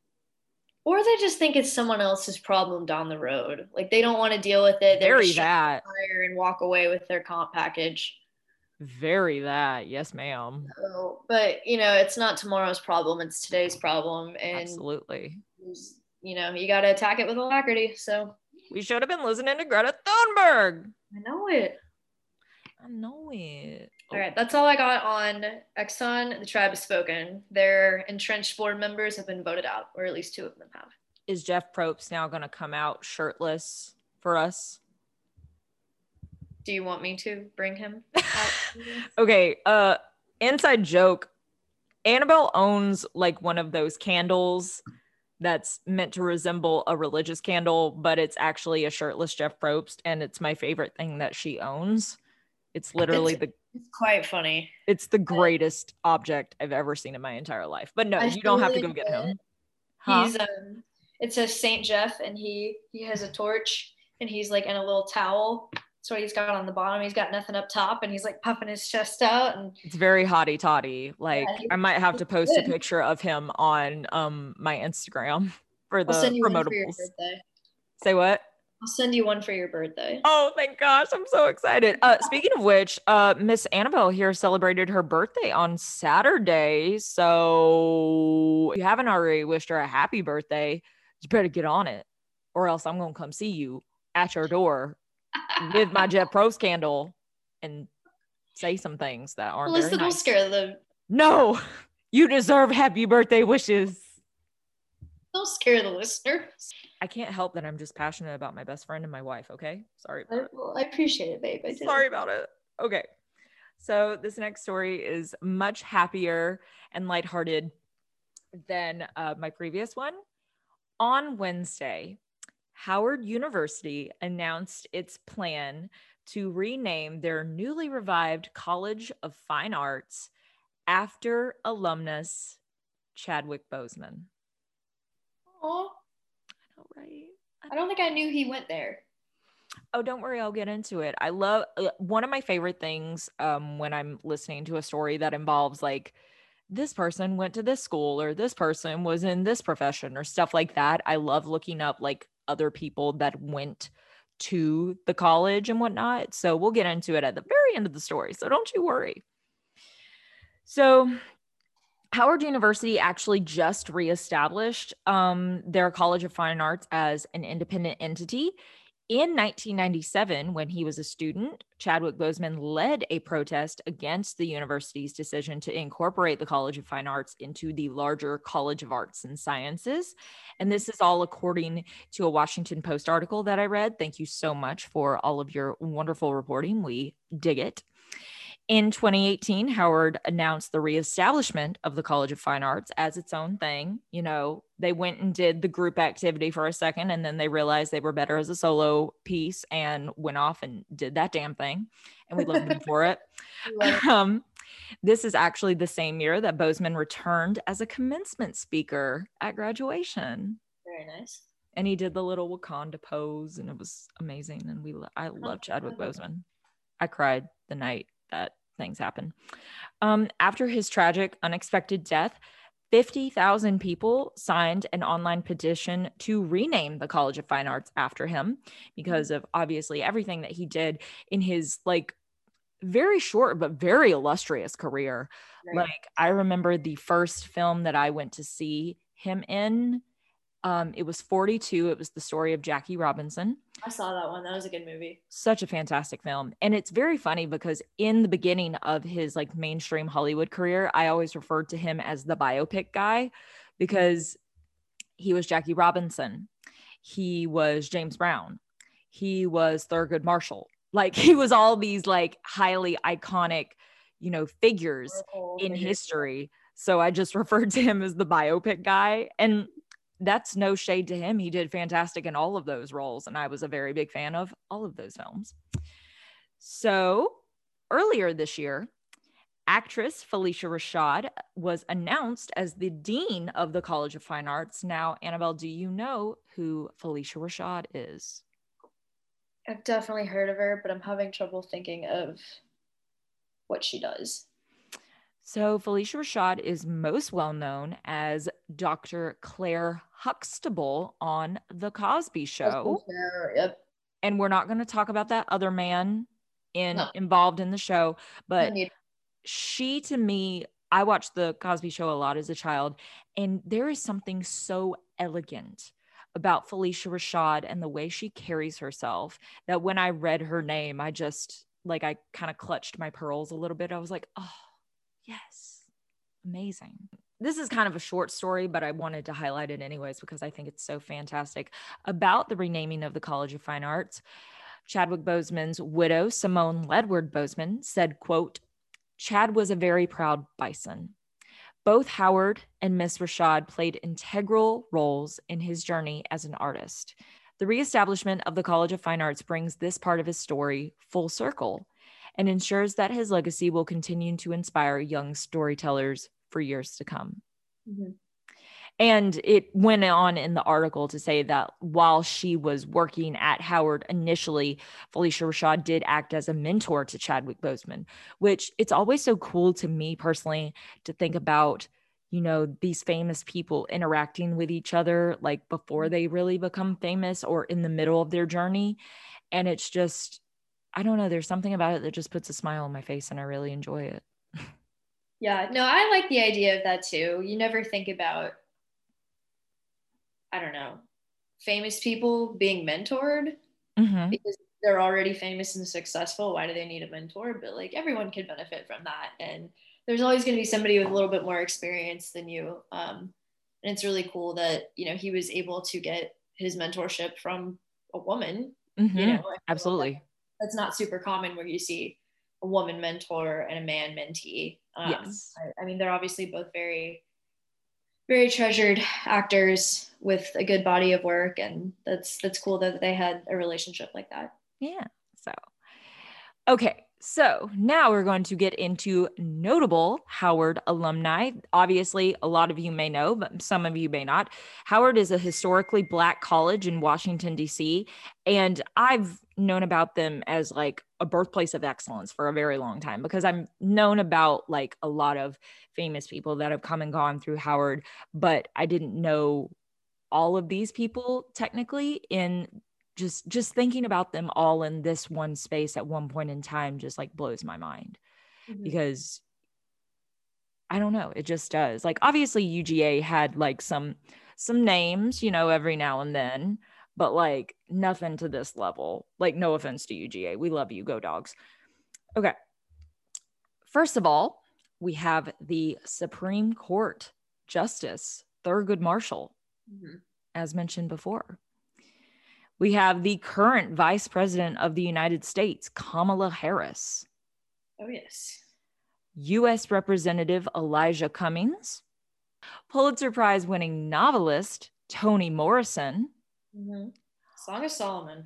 B: or they just think it's someone else's problem down the road. Like they don't want to deal with it. They're
A: Very that
B: and walk away with their comp package.
A: Very that, yes, ma'am.
B: So, but you know, it's not tomorrow's problem; it's today's problem. And
A: absolutely,
B: you know, you got to attack it with alacrity. So
A: we should have been listening to Greta Thunberg.
B: I know it.
A: I know it.
B: All right, that's all I got on Exxon. The tribe has spoken. Their entrenched board members have been voted out, or at least two of them have.
A: Is Jeff Probst now going to come out shirtless for us?
B: Do you want me to bring him
A: okay, uh inside joke. Annabelle owns like one of those candles that's meant to resemble a religious candle, but it's actually a shirtless Jeff Probst, and it's my favorite thing that she owns It's literally
B: It's-
A: the
B: It's quite funny.
A: it's the greatest object I've ever seen in my entire life. But no,
B: I
A: you don't have to go get him. Huh?
B: He's um it says Saint Jeff and he he has a torch and he's like in a little towel. That's what he's got on the bottom. He's got nothing up top and he's like puffing his chest out and
A: It's very hotty toddy. Like
B: he-
A: I might have to post a picture of him on um my Instagram for the
B: I'll send you one for
A: promotables. Say what?
B: I'll send you one for your birthday.
A: Oh, thank gosh. I'm so excited. Uh, speaking of which, uh, Miss Annabelle here celebrated her birthday on Saturday. So if you haven't already wished her a happy birthday, you better get on it, or else I'm going to come see you at your door with my Jeff Pro candle and say some things that aren't very
B: Listen, will
A: nice.
B: scare them.
A: No, you deserve happy birthday wishes.
B: Don't scare the listeners.
A: I can't help that I'm just passionate about my best friend and my wife. Okay. Sorry.
B: I, well, I appreciate it, babe.
A: Sorry about it. Okay. So this next story is much happier and lighthearted than uh, my previous one. On Wednesday, Howard University announced its plan to rename their newly revived College of Fine Arts after alumnus Chadwick I know, right?
B: I don't think I knew he went there.
A: Oh, don't worry, I'll get into it. I love uh, one of my favorite things um, when I'm listening to a story that involves like this person went to this school or this person was in this profession or stuff like that. I love looking up like other people that went to the college and whatnot. So we'll get into it at the very end of the story. So don't you worry. So Howard University actually just reestablished um, their College of Fine Arts as an independent entity in 1997, when he was a student, Chadwick Boseman led a protest against the university's decision to incorporate the College of Fine Arts into the larger College of Arts and Sciences. And this is all according to a Washington Post article that I read. Thank you so much for all of your wonderful reporting. We dig it. In 2018, Howard announced the reestablishment of the College of Fine Arts as its own thing. You know, they went and did the group activity for a second, and then they realized they were better as a solo piece and went off and did that damn thing. And we loved them for it. Um, this is actually the same year that Boseman returned as a commencement speaker at graduation.
B: Very nice.
A: And he did the little Wakanda pose, and it was amazing. And we, I love Chadwick Boseman. I cried the night that things happen. Um, after his tragic, unexpected death, 50,000 people signed an online petition to rename the College of Fine Arts after him because of obviously everything that he did in his like very short but very illustrious career.
B: Right.
A: Like I remember the first film that I went to see him in um it was 42 it was the story of Jackie Robinson.
B: I saw that one. That was a good movie.
A: such a fantastic film and it's very funny because in the beginning of his like mainstream hollywood career i always referred to him as the biopic guy because he was jackie robinson. He was james brown. He was thurgood marshall. Like he was all these like highly iconic you know figures in history. So i just referred to him as the biopic guy and that's no shade to him he did fantastic in all of those roles and i was a very big fan of all of those films. So earlier this year actress phylicia rashad was announced as the dean of the college of fine arts. Now annabelle do you know who phylicia rashad is?
B: I've definitely heard of her, but I'm having trouble thinking of what she does.
A: So, Phylicia Rashad is most well known as Dr. Claire Huxtable on The Cosby Show.
B: Yep.
A: And we're not going to talk about that other man in
B: No.
A: involved in the show, but she to me, I watched The Cosby Show a lot as a child, and there is something so elegant about Phylicia Rashad and the way she carries herself that when I read her name, I just like I kind of clutched my pearls a little bit. I was like, oh, yes, amazing. This is kind of a short story, but I wanted to highlight it anyways because I think it's so fantastic about the renaming of the College of Fine Arts. Chadwick Boseman's widow, Simone Ledward Boseman, said, quote, Chad was a very proud bison. Both Howard and Miss Rashad played integral roles in his journey as an artist. The reestablishment of the College of Fine Arts brings this part of his story full circle. And ensures that his legacy will continue to inspire young storytellers for years to come. Mm-hmm. And it went on in the article to say that while she was working at Howard initially, Phylicia Rashad did act as a mentor to Chadwick Boseman, which it's always so cool to me personally to think about, you know, these famous people interacting with each other like before they really become famous or in the middle of their journey. And it's just, I don't know, there's something about it that just puts a smile on my face and I really enjoy it.
B: Yeah, no, I like the idea of that too. You never think about I don't know, famous people being mentored mm-hmm. because they're already famous and successful. Why do they need a mentor? But like everyone could benefit from that. And there's always going to be somebody with a little bit more experience than you. Um, and it's really cool that, you know, he was able to get his mentorship from a woman.
A: Mm-hmm. You know, absolutely.
B: That, that's not super common where you see a woman mentor and a man mentee. Um, yes. I, I mean, they're obviously both very very treasured actors with a good body of work and that's that's cool that they had a relationship like that
A: yeah so okay so now we're going to get into notable Howard alumni. Obviously, a lot of you may know, but some of you may not. Howard is a historically Black college in Washington, D.C., and I've known about them as like a birthplace of excellence for a very long time because I'm known about like a lot of famous people that have come and gone through Howard, but I didn't know all of these people technically in just just thinking about them all in this one space at one point in time just like blows my mind mm-hmm. because I don't know, it just does. Like obviously UGA had like some some names, you know, every now and then, but like nothing to this level. Like no offense to UGA. We love you, go dogs. Okay. First of all, we have the Supreme Court Justice Thurgood Marshall, mm-hmm. as mentioned before. We have the current Vice President of the United States, Kamala Harris.
B: Oh, yes.
A: U.S. Representative Elijah Cummings, Pulitzer Prize winning novelist Toni Morrison.
B: Mm-hmm. Song of Solomon.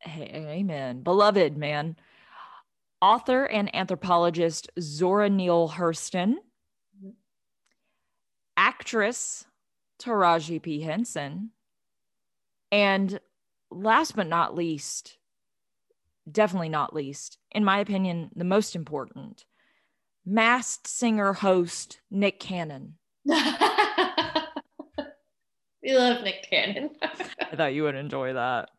A: Hey, amen. Beloved man author and anthropologist Zora Neale Hurston, actress Taraji P. Henson, and last but not least, definitely not least, in my opinion, the most important, masked singer host Nick Cannon. we
B: love Nick Cannon.
A: I thought you would enjoy that.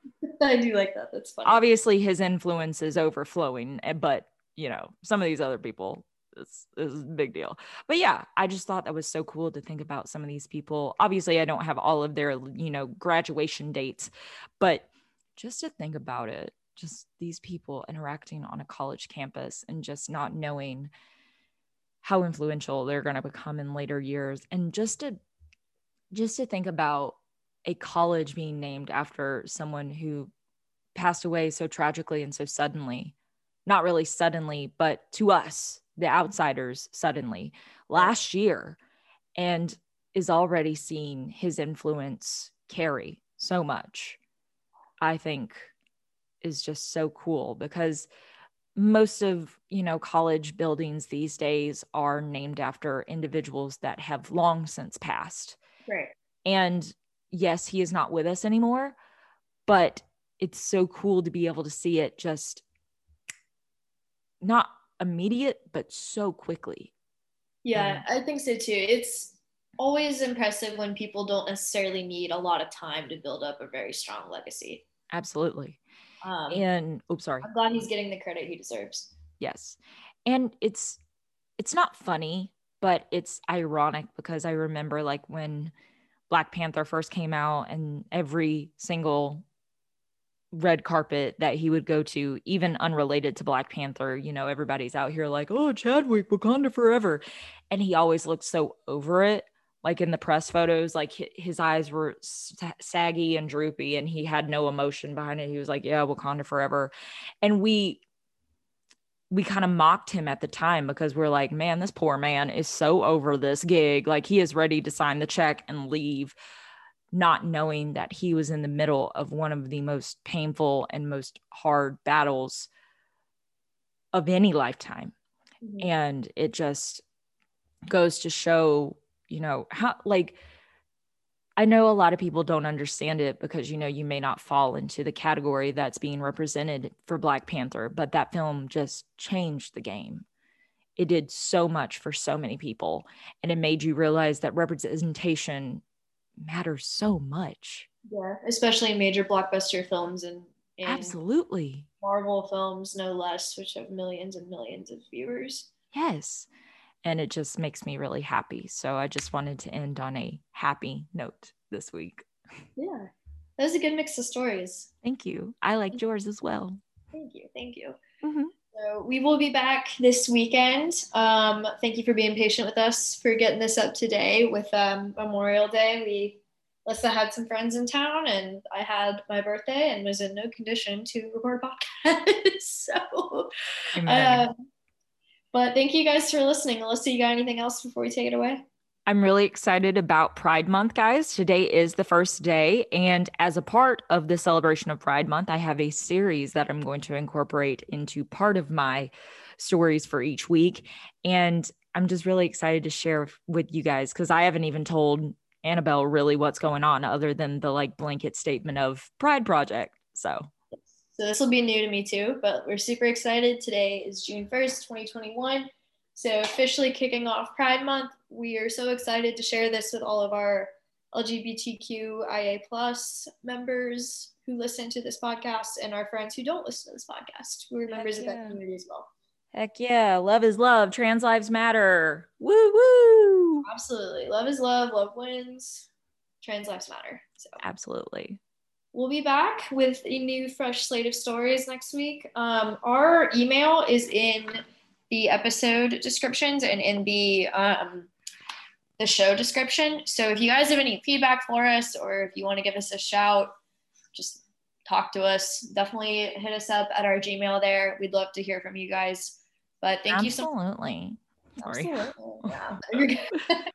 B: I do like that. That's funny.
A: Obviously, his influence is overflowing, eh, but you know, some of these other people, this, is a big deal. But yeah, I just thought that was so cool to think about some of these people. Obviously, I don't have all of their, you know, graduation dates, but just to think about it, just these people interacting on a college campus and just not knowing how influential they're going to become in later years and just to just to think about a college being named after someone who passed away so tragically and so suddenly. Not really suddenly, but to us, the outsiders, suddenly last year, and is already seeing his influence carry so much. I think is just so cool because most of you know college buildings these days are named after individuals that have long since passed
B: right
A: and yes, he is not with us anymore, but it's so cool to be able to see it just not immediate, but so quickly.
B: Yeah, I think so too. It's always impressive when people don't necessarily need a lot of time to build up a very strong legacy.
A: Absolutely. Um, and oops, sorry.
B: I'm glad he's getting the credit he deserves.
A: Yes. And it's it's not funny, but it's ironic because I remember like when Black Panther first came out and every single red carpet that he would go to, even unrelated to Black Panther, you know, everybody's out here like, oh, Chadwick, Wakanda forever. And he always looked so over it. Like in the press photos, like his eyes were saggy and droopy, and he had no emotion behind it. He was like, "Yeah, Wakanda forever," and we we kind of mocked him at the time because we're like, man, this poor man is so over this gig. Like he is ready to sign the check and leave, not knowing that he was in the middle of one of the most painful and most hard battles of any lifetime. Mm-hmm. And it just goes to show, you know, how like I know a lot of people don't understand it because you know you may not fall into the category that's being represented for Black Panther, but that film just changed the game. It did so much for so many people and it made you realize that representation matters so much.
B: Yeah, especially major blockbuster films and, and
A: Absolutely.
B: Marvel films no less which have millions and millions of viewers.
A: Yes and it just makes me really happy. So I just wanted to end on a happy note this week.
B: Yeah, that was a good mix of stories.
A: Thank you. I liked yours as well.
B: Thank you. Thank you. Mm-hmm. So we will be back this weekend. Um, thank you for being patient with us for getting this up today with um, Memorial Day. We Lissa had some friends in town, and I had my birthday and was in no condition to record a podcast. so, um, but thank you guys for listening. Alyssa, you got anything else before we take it away?
A: I'm really excited about Pride Month, guys. Today is the first day. And as a part of the celebration of Pride Month, I have a series that I'm going to incorporate into part of my stories for each week. And I'm just really excited to share with you guys because I haven't even told Annabelle really what's going on other than the like blanket statement of Pride Project. So
B: so this will be new to me too, but we're super excited. Today is June 1st, 2021. So officially kicking off Pride Month. We are so excited to share this with all of our LGBTQIA plus members who listen to this podcast and our friends who don't listen to this podcast, who are members yeah. of that community as well.
A: Heck yeah. Love is love. Trans lives matter. Woo woo.
B: Absolutely. Love is love. Love wins. Trans lives matter. So
A: absolutely
B: we'll be back with a new fresh slate of stories next week. Um, our email is in the episode descriptions and in the um, the show description. So if you guys have any feedback for us or if you want to give us a shout, just talk to us. Definitely hit us up at our Gmail there. We'd love to hear from you guys. But thank
A: Absolutely.
B: you so
A: Absolutely. Sorry.
B: Absolutely. Yeah.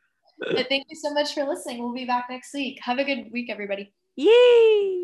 B: but thank you so much for listening. We'll be back next week. Have a good week, everybody.
A: Yay!